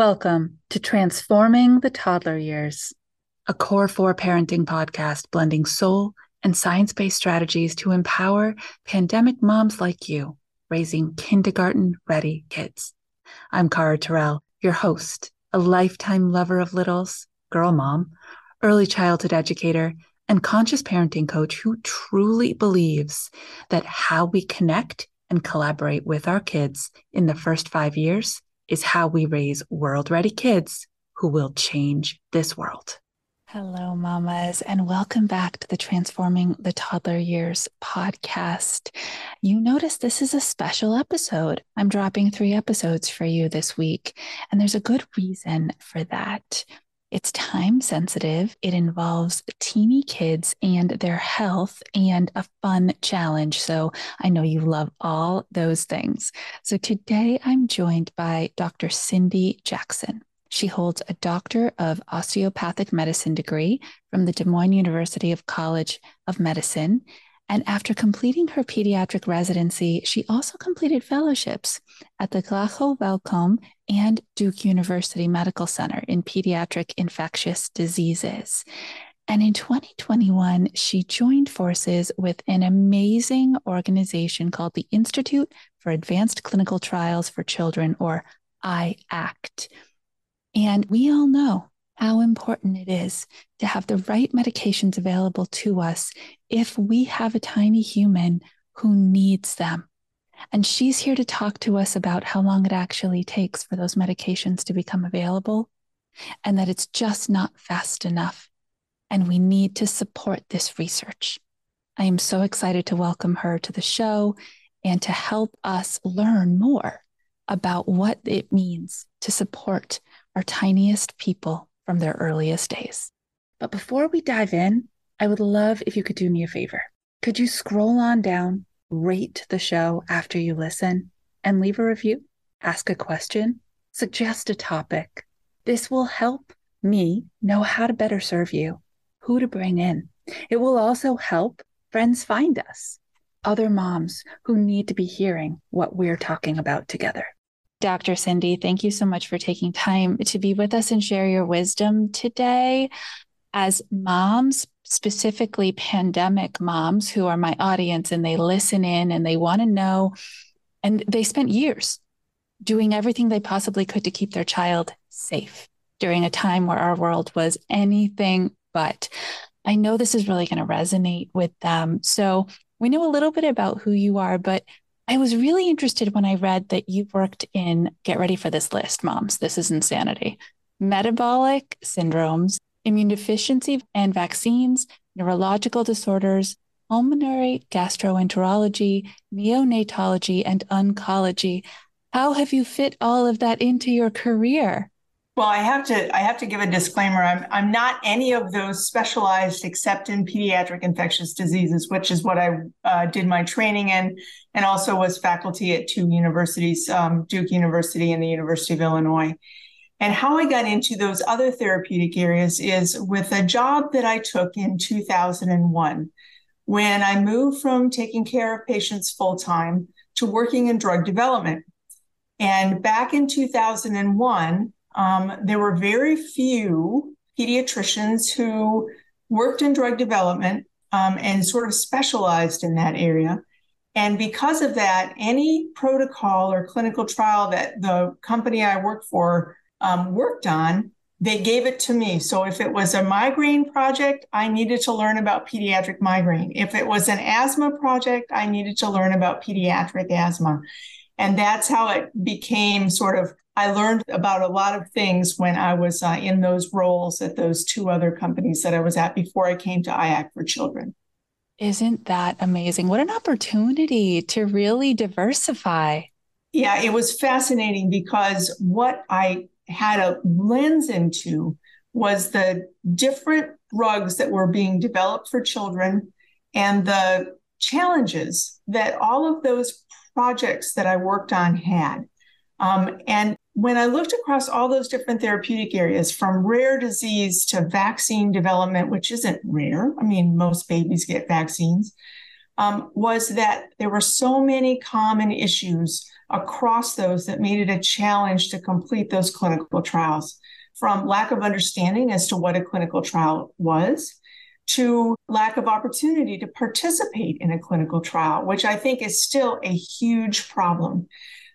Welcome to Transforming the Toddler Years, a Core 4 parenting podcast blending soul and science based strategies to empower pandemic moms like you raising kindergarten ready kids. I'm Cara Terrell, your host, a lifetime lover of littles, girl mom, early childhood educator, and conscious parenting coach who truly believes that how we connect and collaborate with our kids in the first five years is how we raise world ready kids who will change this world. Hello, mamas, and welcome back to the Transforming the Toddler Years podcast. You notice this is a special episode. I'm dropping three episodes for you this week, and there's a good reason for that. It's time sensitive. It involves teeny kids and their health and a fun challenge. So I know you love all those things. So today I'm joined by Dr. Cindy Jackson. She holds a Doctor of Osteopathic Medicine degree from the Des Moines University of College of Medicine and after completing her pediatric residency, she also completed fellowships at the Glaxo Wellcome and Duke University Medical Center in pediatric infectious diseases. And in 2021, she joined forces with an amazing organization called the Institute for Advanced Clinical Trials for Children, or IACT. And we all know how important it is to have the right medications available to us if we have a tiny human who needs them. And she's here to talk to us about how long it actually takes for those medications to become available and that it's just not fast enough. And we need to support this research. I am so excited to welcome her to the show and to help us learn more about what it means to support our tiniest people from their earliest days. But before we dive in, I would love if you could do me a favor. Could you scroll on down, rate the show after you listen, and leave a review? Ask a question, suggest a topic. This will help me know how to better serve you, who to bring in. It will also help friends find us, other moms who need to be hearing what we're talking about together. Dr. Cindy, thank you so much for taking time to be with us and share your wisdom today. As moms, specifically pandemic moms who are my audience and they listen in and they want to know, and they spent years doing everything they possibly could to keep their child safe during a time where our world was anything but. I know this is really going to resonate with them. So, we know a little bit about who you are, but I was really interested when I read that you worked in, get ready for this list, moms, this is insanity metabolic syndromes, immunodeficiency and vaccines, neurological disorders, pulmonary gastroenterology, neonatology, and oncology. How have you fit all of that into your career? Well, I have to I have to give a disclaimer. I'm I'm not any of those specialized except in pediatric infectious diseases, which is what I uh, did my training in, and also was faculty at two universities, um, Duke University and the University of Illinois. And how I got into those other therapeutic areas is with a job that I took in 2001 when I moved from taking care of patients full time to working in drug development. And back in 2001, um, there were very few pediatricians who worked in drug development um, and sort of specialized in that area. And because of that, any protocol or clinical trial that the company I worked for um, worked on, they gave it to me. So if it was a migraine project, I needed to learn about pediatric migraine. If it was an asthma project, I needed to learn about pediatric asthma. And that's how it became sort of I learned about a lot of things when I was uh, in those roles at those two other companies that I was at before I came to IACT for Children. Isn't that amazing? What an opportunity to really diversify. Yeah, it was fascinating because what I had a lens into was the different drugs that were being developed for children and the challenges that all of those projects that I worked on had. Um, and when I looked across all those different therapeutic areas, from rare disease to vaccine development, which isn't rare, I mean, most babies get vaccines, um, was that there were so many common issues across those that made it a challenge to complete those clinical trials from lack of understanding as to what a clinical trial was to lack of opportunity to participate in a clinical trial, which I think is still a huge problem.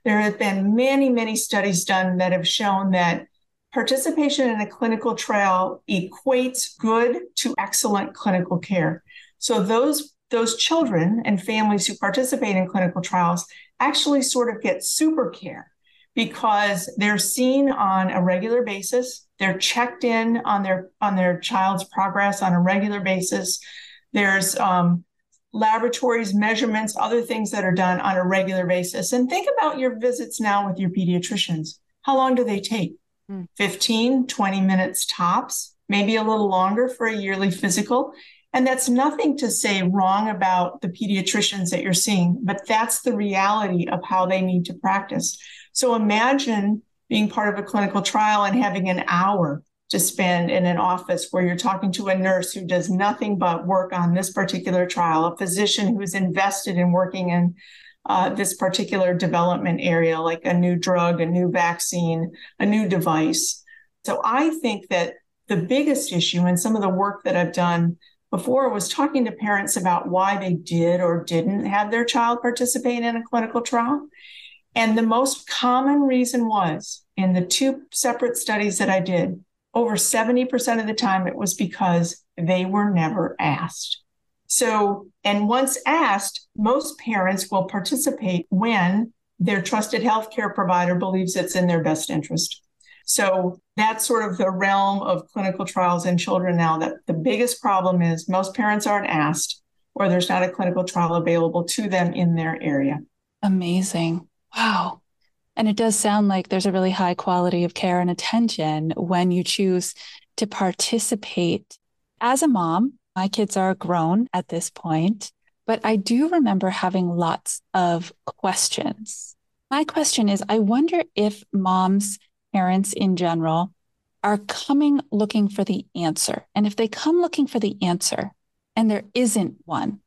There have been many, many studies done that have shown that participation in a clinical trial equates good to excellent clinical care. So those those children and families who participate in clinical trials actually sort of get super care because they're seen on a regular basis they're checked in on their on their child's progress on a regular basis there's um, laboratories measurements other things that are done on a regular basis and think about your visits now with your pediatricians how long do they take mm. 15 20 minutes tops maybe a little longer for a yearly physical and that's nothing to say wrong about the pediatricians that you're seeing, but that's the reality of how they need to practice. So imagine being part of a clinical trial and having an hour to spend in an office where you're talking to a nurse who does nothing but work on this particular trial, a physician who's invested in working in uh, this particular development area, like a new drug, a new vaccine, a new device. So I think that the biggest issue and some of the work that I've done before was talking to parents about why they did or didn't have their child participate in a clinical trial. And the most common reason was in the two separate studies that I did, over 70% of the time it was because they were never asked. So, and once asked, most parents will participate when their trusted healthcare provider believes it's in their best interest. So that's sort of the realm of clinical trials in children now that the biggest problem is most parents aren't asked or there's not a clinical trial available to them in their area. Amazing. Wow. And it does sound like there's a really high quality of care and attention when you choose to participate. As a mom, my kids are grown at this point, but I do remember having lots of questions. My question is I wonder if moms parents in general are coming looking for the answer. And if they come looking for the answer and there isn't one,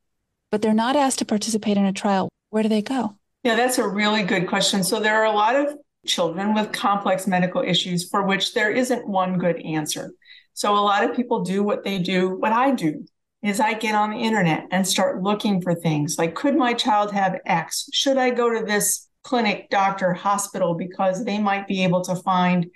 but they're not asked to participate in a trial, where do they go? Yeah, that's a really good question. So there are a lot of children with complex medical issues for which there isn't one good answer. So a lot of people do what they do, what I do is I get on the internet and start looking for things like could my child have X? Should I go to this clinic, doctor, hospital because they might be able to find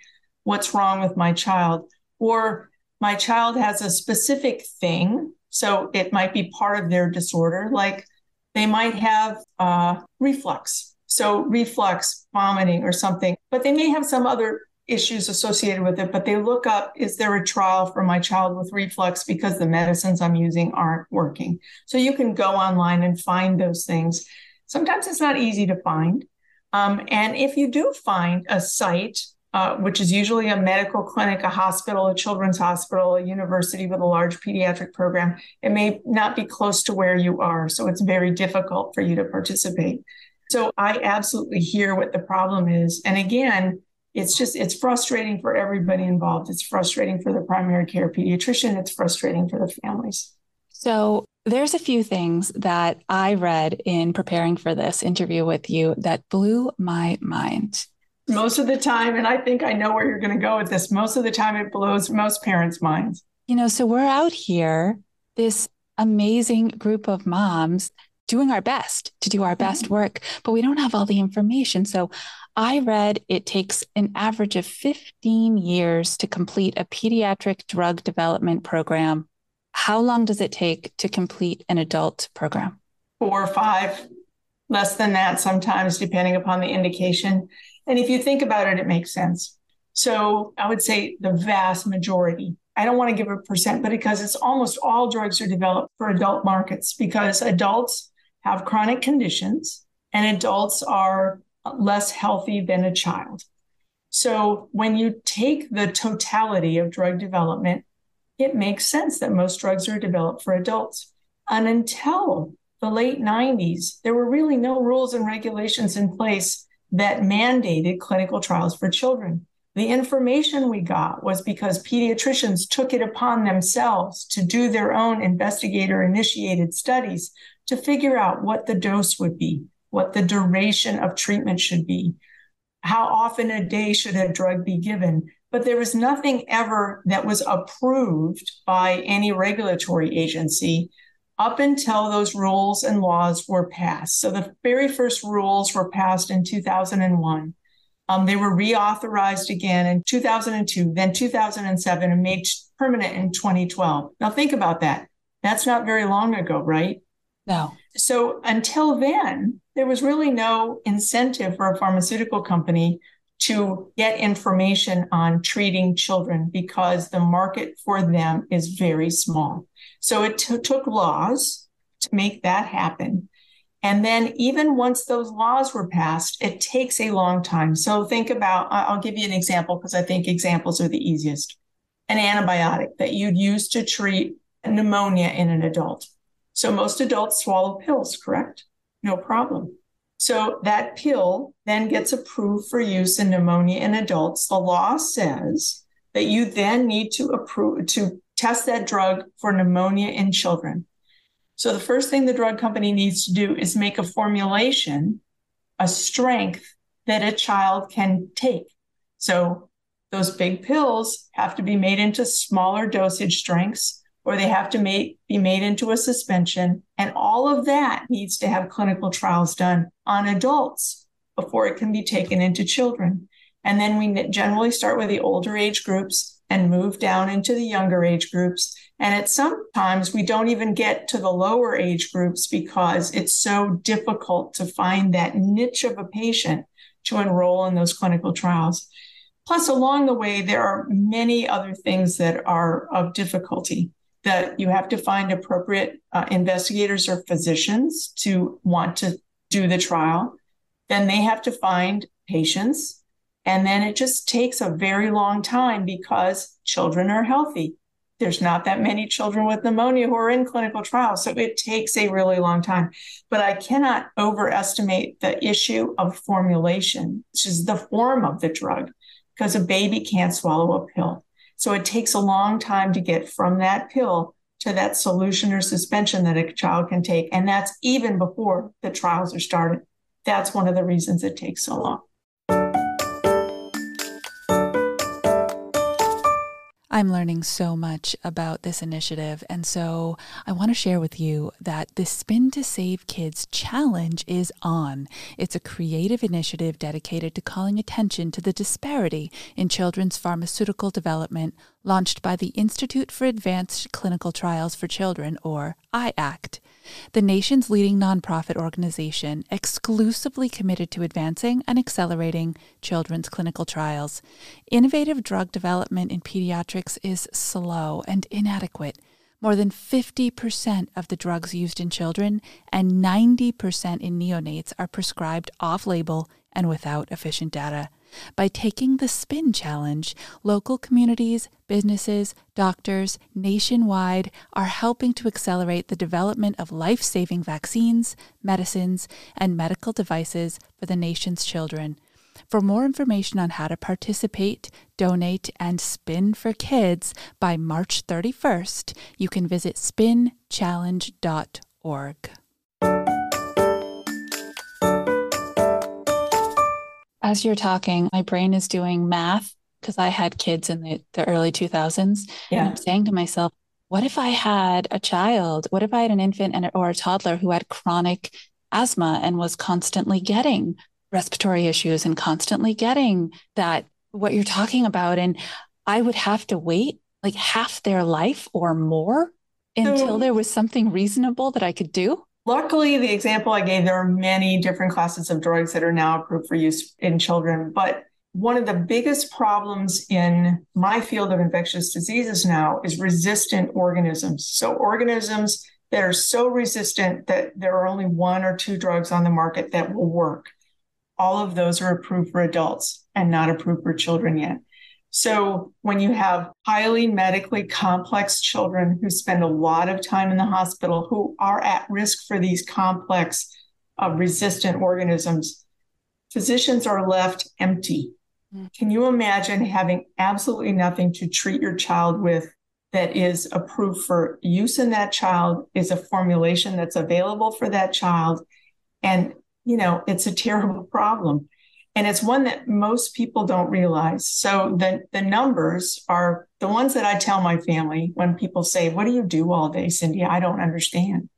what's wrong with my child. Or my child has a specific thing. So it might be part of their disorder, like they might have uh, reflux. So reflux, vomiting, or something, but they may have some other issues associated with it. But they look up is there a trial for my child with reflux because the medicines I'm using aren't working? So you can go online and find those things. Sometimes it's not easy to find. Um, and if you do find a site, uh, which is usually a medical clinic, a hospital, a children's hospital, a university with a large pediatric program, it may not be close to where you are. So it's very difficult for you to participate. So I absolutely hear what the problem is. And again, it's just it's frustrating for everybody involved it's frustrating for the primary care pediatrician it's frustrating for the families so there's a few things that I read in preparing for this interview with you that blew my mind. Most of the time, and I think I know where you're going to go with this, most of the time it blows most parents' minds. You know, so we're out here, this amazing group of moms doing our best to do our best mm-hmm. work, but we don't have all the information. So I read it takes an average of 15 years to complete a pediatric drug development program how long does it take to complete an adult program? Four or five, less than that sometimes, depending upon the indication. And if you think about it, it makes sense. So I would say the vast majority. I don't want to give a percent, but because it's almost all drugs are developed for adult markets because adults have chronic conditions and adults are less healthy than a child. So when you take the totality of drug development it makes sense that most drugs are developed for adults. And until the late 90s, there were really no rules and regulations in place that mandated clinical trials for children. The information we got was because pediatricians took it upon themselves to do their own investigator initiated studies to figure out what the dose would be, what the duration of treatment should be, how often a day should a drug be given. But there was nothing ever that was approved by any regulatory agency up until those rules and laws were passed. So the very first rules were passed in 2001. Um, they were reauthorized again in 2002, then 2007, and made permanent in 2012. Now, think about that. That's not very long ago, right? No. So until then, there was really no incentive for a pharmaceutical company to get information on treating children because the market for them is very small. So it t- took laws to make that happen. And then, even once those laws were passed, it takes a long time. So, think about I'll give you an example because I think examples are the easiest. An antibiotic that you'd use to treat pneumonia in an adult. So, most adults swallow pills, correct? No problem. So, that pill then gets approved for use in pneumonia in adults. The law says that you then need to approve to test that drug for pneumonia in children. So the first thing the drug company needs to do is make a formulation, a strength that a child can take. So those big pills have to be made into smaller dosage strengths or they have to make, be made into a suspension. And all of that needs to have clinical trials done on adults before it can be taken into children. And then we generally start with the older age groups and move down into the younger age groups. And at sometimes we don't even get to the lower age groups because it's so difficult to find that niche of a patient to enroll in those clinical trials. Plus, along the way, there are many other things that are of difficulty that you have to find appropriate uh, investigators or physicians to want to do the trial. Then they have to find patients. And then it just takes a very long time because children are healthy there's not that many children with pneumonia who are in clinical trials. So it takes a really long time. But I cannot overestimate the issue of formulation, which is the form of the drug, because a baby can't swallow a pill. So it takes a long time to get from that pill to that solution or suspension that a child can take. And that's even before the trials are started. That's one of the reasons it takes so long. I'm learning so much about this initiative. And so I want to share with you that the Spin to Save Kids Challenge is on. It's a creative initiative dedicated to calling attention to the disparity in children's pharmaceutical development launched by the Institute for Advanced Clinical Trials for Children, or IACT the nation's leading nonprofit organization exclusively committed to advancing and accelerating children's clinical trials. Innovative drug development in pediatrics is slow and inadequate. More than 50% of the drugs used in children and 90% in neonates are prescribed off label and without efficient data. By taking the Spin Challenge, local communities, businesses, doctors nationwide are helping to accelerate the development of life saving vaccines, medicines, and medical devices for the nation's children. For more information on how to participate, donate, and spin for kids by March 31st, you can visit spinchallenge.org. as you're talking, my brain is doing math because I had kids in the, the early 2000s. Yeah. And I'm saying to myself, what if I had a child? What if I had an infant and, or a toddler who had chronic asthma and was constantly getting respiratory issues and constantly getting that, what you're talking about? And I would have to wait like half their life or more until there was something reasonable that I could do? Luckily, the example I gave, there are many different classes of drugs that are now approved for use in children. But one of the biggest problems in my field of infectious diseases now is resistant organisms. So, organisms that are so resistant that there are only one or two drugs on the market that will work. All of those are approved for adults and not approved for children yet. So when you have highly medically complex children who spend a lot of time in the hospital, who are at risk for these complex uh, resistant organisms, physicians are left empty. Mm. Can you imagine having absolutely nothing to treat your child with that is approved for use in that child is a formulation that's available for that child. And, you know, it's a terrible problem. And it's one that most people don't realize. So the, the numbers are the ones that I tell my family when people say, What do you do all day, Cindy? I don't understand.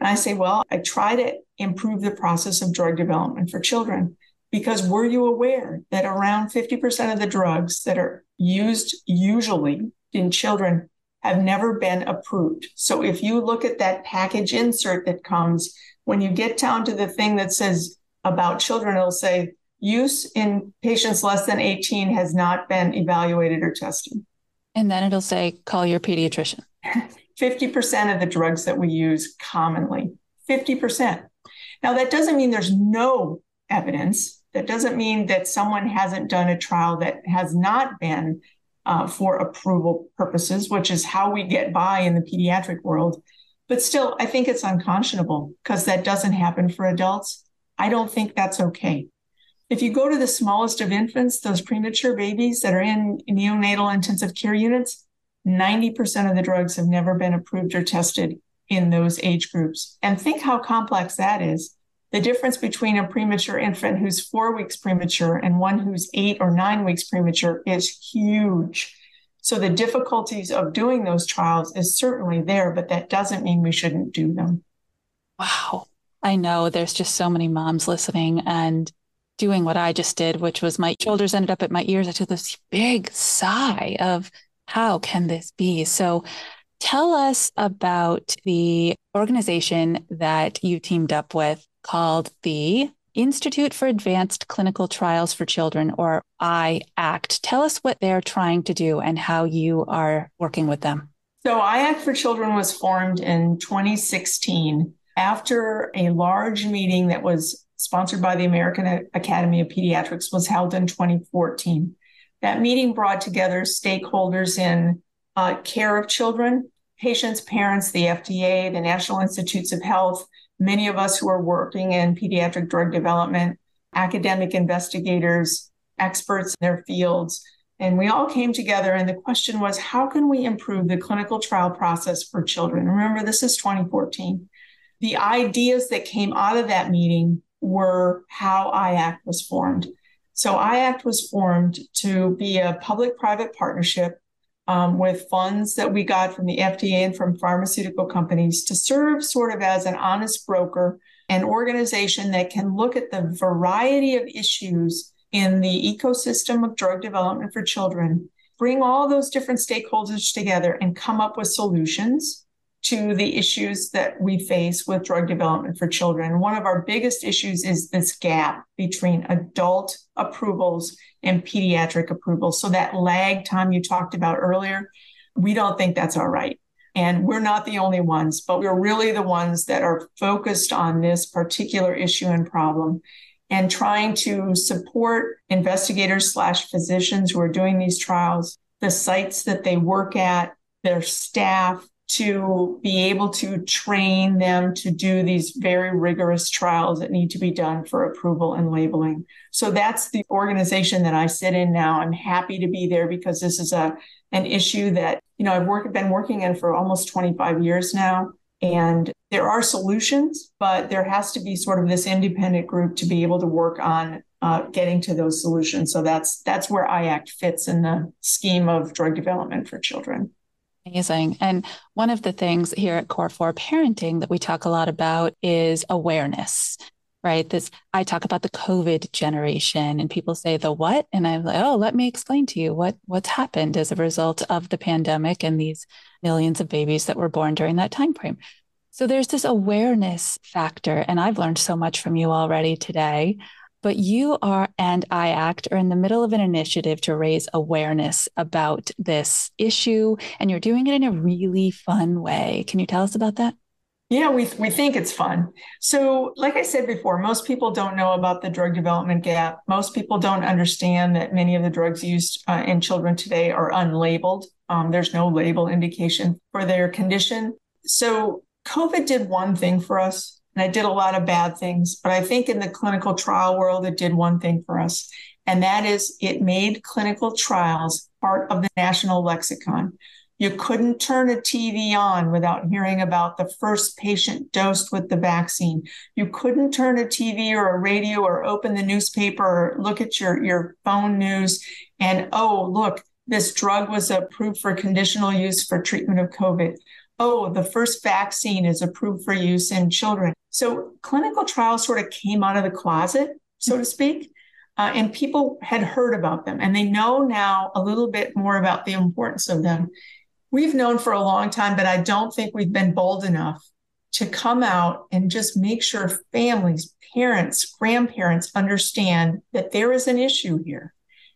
And I say, Well, I try to improve the process of drug development for children. Because were you aware that around 50% of the drugs that are used usually in children have never been approved. So if you look at that package insert that comes, when you get down to the thing that says about children, it'll say use in patients less than 18 has not been evaluated or tested. And then it'll say call your pediatrician. 50% of the drugs that we use commonly, 50%. Now, that doesn't mean there's no evidence. That doesn't mean that someone hasn't done a trial that has not been uh, for approval purposes, which is how we get by in the pediatric world. But still, I think it's unconscionable because that doesn't happen for adults. I don't think that's okay. If you go to the smallest of infants, those premature babies that are in neonatal intensive care units, 90% of the drugs have never been approved or tested in those age groups. And think how complex that is the difference between a premature infant who's four weeks premature and one who's eight or nine weeks premature is huge. So the difficulties of doing those trials is certainly there, but that doesn't mean we shouldn't do them. Wow. I know there's just so many moms listening and doing what I just did, which was my shoulders ended up at my ears. I took this big sigh of how can this be? So tell us about the organization that you teamed up with called the Institute for Advanced Clinical Trials for Children, or IACT. Tell us what they're trying to do and how you are working with them. So, IACT for Children was formed in 2016 after a large meeting that was sponsored by the American Academy of Pediatrics was held in 2014. That meeting brought together stakeholders in uh, care of children, patients, parents, the FDA, the National Institutes of Health, many of us who are working in pediatric drug development, academic investigators, experts in their fields. And we all came together, and the question was how can we improve the clinical trial process for children? Remember, this is 2014. The ideas that came out of that meeting were how IACT was formed. So, IACT was formed to be a public private partnership um, with funds that we got from the FDA and from pharmaceutical companies to serve sort of as an honest broker, an organization that can look at the variety of issues in the ecosystem of drug development for children, bring all those different stakeholders together and come up with solutions to the issues that we face with drug development for children. One of our biggest issues is this gap between adult approvals and pediatric approvals. So that lag time you talked about earlier, we don't think that's all right. And we're not the only ones, but we're really the ones that are focused on this particular issue and problem and trying to support investigators slash physicians who are doing these trials, the sites that they work at, their staff, to be able to train them to do these very rigorous trials that need to be done for approval and labeling. So that's the organization that I sit in now. I'm happy to be there because this is a an issue that you know I've worked been working in for almost 25 years now. And there are solutions, but there has to be sort of this independent group to be able to work on uh, getting to those solutions. So that's that's where IACT fits in the scheme of drug development for children. Amazing. And one of the things here at Core 4 Parenting that we talk a lot about is awareness, right? This I talk about the COVID generation and people say the what? And I'm like, oh, let me explain to you what what's happened as a result of the pandemic and these millions of babies that were born during that time frame. So there's this awareness factor. And I've learned so much from you already today but you are and IACT are in the middle of an initiative to raise awareness about this issue, and you're doing it in a really fun way. Can you tell us about that? Yeah, we, we think it's fun. So, like I said before, most people don't know about the drug development gap. Most people don't understand that many of the drugs used uh, in children today are unlabeled. Um, there's no label indication for their condition. So, COVID did one thing for us and I did a lot of bad things. But I think in the clinical trial world, it did one thing for us, and that is it made clinical trials part of the national lexicon. You couldn't turn a TV on without hearing about the first patient dosed with the vaccine. You couldn't turn a TV or a radio or open the newspaper or look at your, your phone news and, oh, look, this drug was approved for conditional use for treatment of COVID. Oh, the first vaccine is approved for use in children. So clinical trials sort of came out of the closet, so to speak. Uh, and people had heard about them and they know now a little bit more about the importance of them we've known for a long time, but I don't think we've been bold enough to come out and just make sure families, parents, grandparents understand that there is an issue here.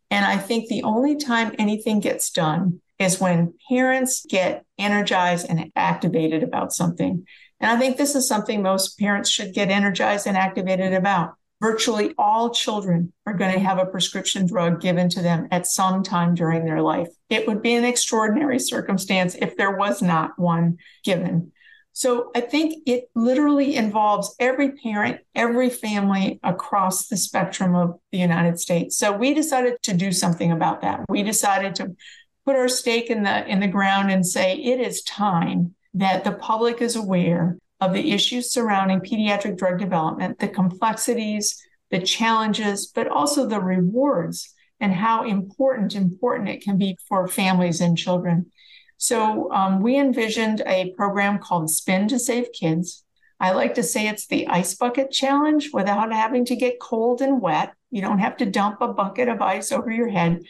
And I think the only time anything gets done is when parents get energized and activated about something. And I think this is something most parents should get energized and activated about virtually all children are going to have a prescription drug given to them at some time during their life. It would be an extraordinary circumstance if there was not one given. So I think it literally involves every parent, every family across the spectrum of the United States. So we decided to do something about that. We decided to put our stake in the in the ground and say it is time that the public is aware of the issues surrounding pediatric drug development, the complexities, the challenges, but also the rewards and how important important it can be for families and children. So um, we envisioned a program called Spin to Save Kids. I like to say it's the ice bucket challenge without having to get cold and wet. You don't have to dump a bucket of ice over your head.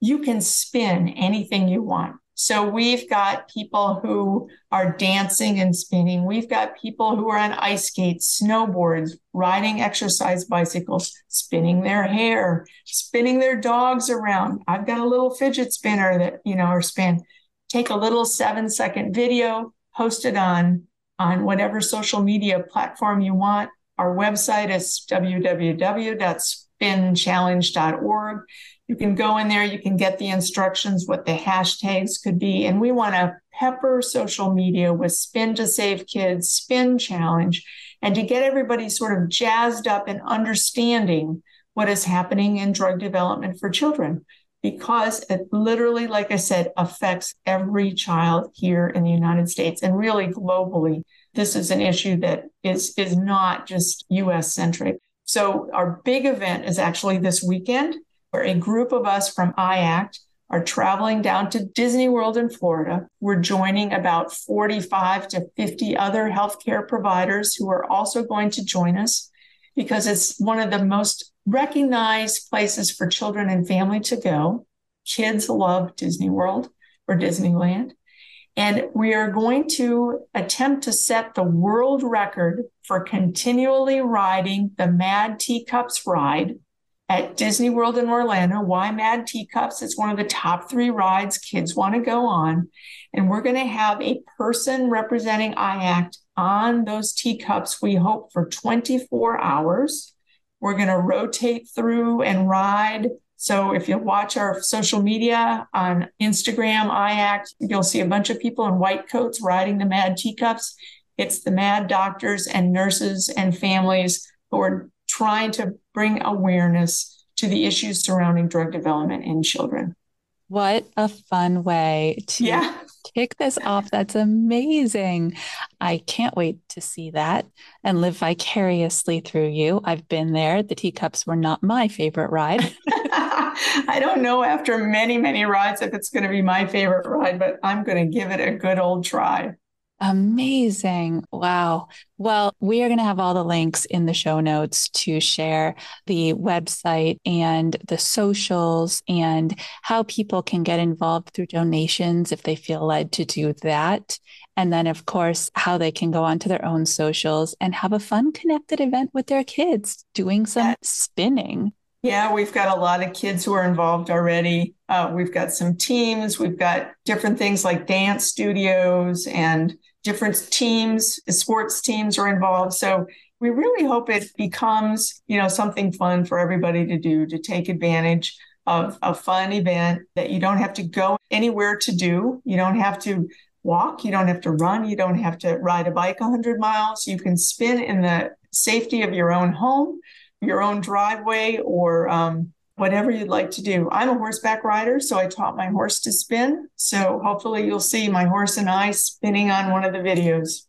You can spin anything you want. So we've got people who are dancing and spinning. We've got people who are on ice skates, snowboards, riding exercise bicycles, spinning their hair, spinning their dogs around. I've got a little fidget spinner that, you know, or spin. Take a little seven second video, post it on, on whatever social media platform you want. Our website is www.spinchallenge.org you can go in there, you can get the instructions, what the hashtags could be. And we want to pepper social media with Spin to Save Kids, Spin Challenge, and to get everybody sort of jazzed up and understanding what is happening in drug development for children. Because it literally, like I said, affects every child here in the United States and really globally. This is an issue that is, is not just US centric. So, our big event is actually this weekend where a group of us from IACT are traveling down to Disney World in Florida. We're joining about 45 to 50 other healthcare providers who are also going to join us because it's one of the most recognized places for children and family to go. Kids love Disney World or Disneyland. And we are going to attempt to set the world record for continually riding the Mad Teacups ride at Disney World in Orlando. Why Mad Teacups? It's one of the top three rides kids want to go on. And we're going to have a person representing IACT on those teacups, we hope, for 24 hours. We're going to rotate through and ride. So if you watch our social media on Instagram, IACT, you'll see a bunch of people in white coats riding the Mad Teacups. It's the mad doctors and nurses and families who are trying to bring awareness to the issues surrounding drug development in children. What a fun way to yeah. kick this off. That's amazing. I can't wait to see that and live vicariously through you. I've been there. The teacups were not my favorite ride. I don't know after many, many rides if it's going to be my favorite ride, but I'm going to give it a good old try. Amazing. Wow. Well, we are going to have all the links in the show notes to share the website and the socials and how people can get involved through donations if they feel led to do that. And then, of course, how they can go onto their own socials and have a fun connected event with their kids doing some spinning. Yeah, we've got a lot of kids who are involved already. Uh, we've got some teams. We've got different things like dance studios and different teams, sports teams are involved. So we really hope it becomes, you know, something fun for everybody to do to take advantage of a fun event that you don't have to go anywhere to do. You don't have to walk, you don't have to run, you don't have to ride a bike 100 miles. You can spin in the safety of your own home your own driveway or um, whatever you'd like to do. I'm a horseback rider, so I taught my horse to spin. So hopefully you'll see my horse and I spinning on one of the videos.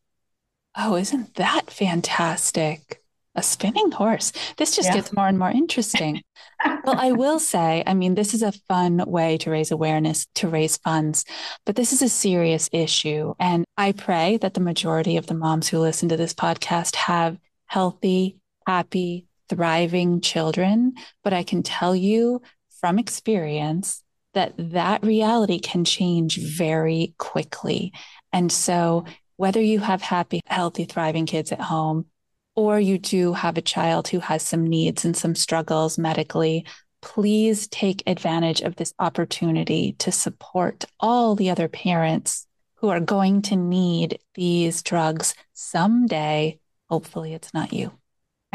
Oh, isn't that fantastic? A spinning horse. This just yeah. gets more and more interesting. well, I will say, I mean, this is a fun way to raise awareness, to raise funds, but this is a serious issue. And I pray that the majority of the moms who listen to this podcast have healthy, happy, thriving children. But I can tell you from experience that that reality can change very quickly. And so, whether you have happy, healthy, thriving kids at home, or you do have a child who has some needs and some struggles medically, please take advantage of this opportunity to support all the other parents who are going to need these drugs someday. Hopefully, it's not you.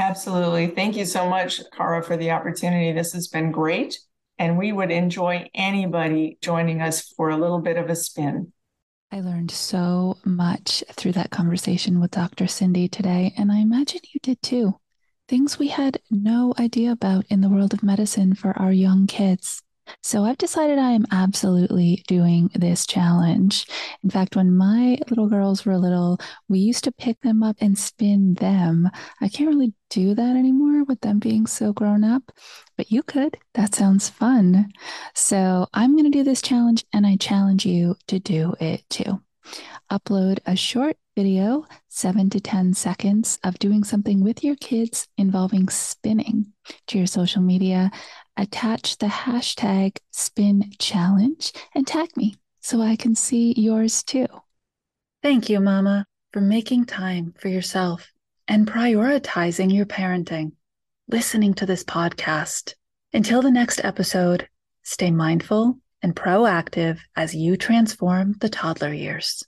Absolutely. Thank you so much, Cara, for the opportunity. This has been great. And we would enjoy anybody joining us for a little bit of a spin. I learned so much through that conversation with Dr. Cindy today, and I imagine you did too. Things we had no idea about in the world of medicine for our young kids. So I've decided I am absolutely doing this challenge. In fact, when my little girls were little, we used to pick them up and spin them. I can't really do that anymore with them being so grown up, but you could. That sounds fun. So I'm going to do this challenge and I challenge you to do it too. Upload a short video, seven to 10 seconds of doing something with your kids involving spinning to your social media attach the hashtag spin challenge and tag me so I can see yours too. Thank you, Mama, for making time for yourself and prioritizing your parenting, listening to this podcast. Until the next episode, stay mindful and proactive as you transform the toddler years.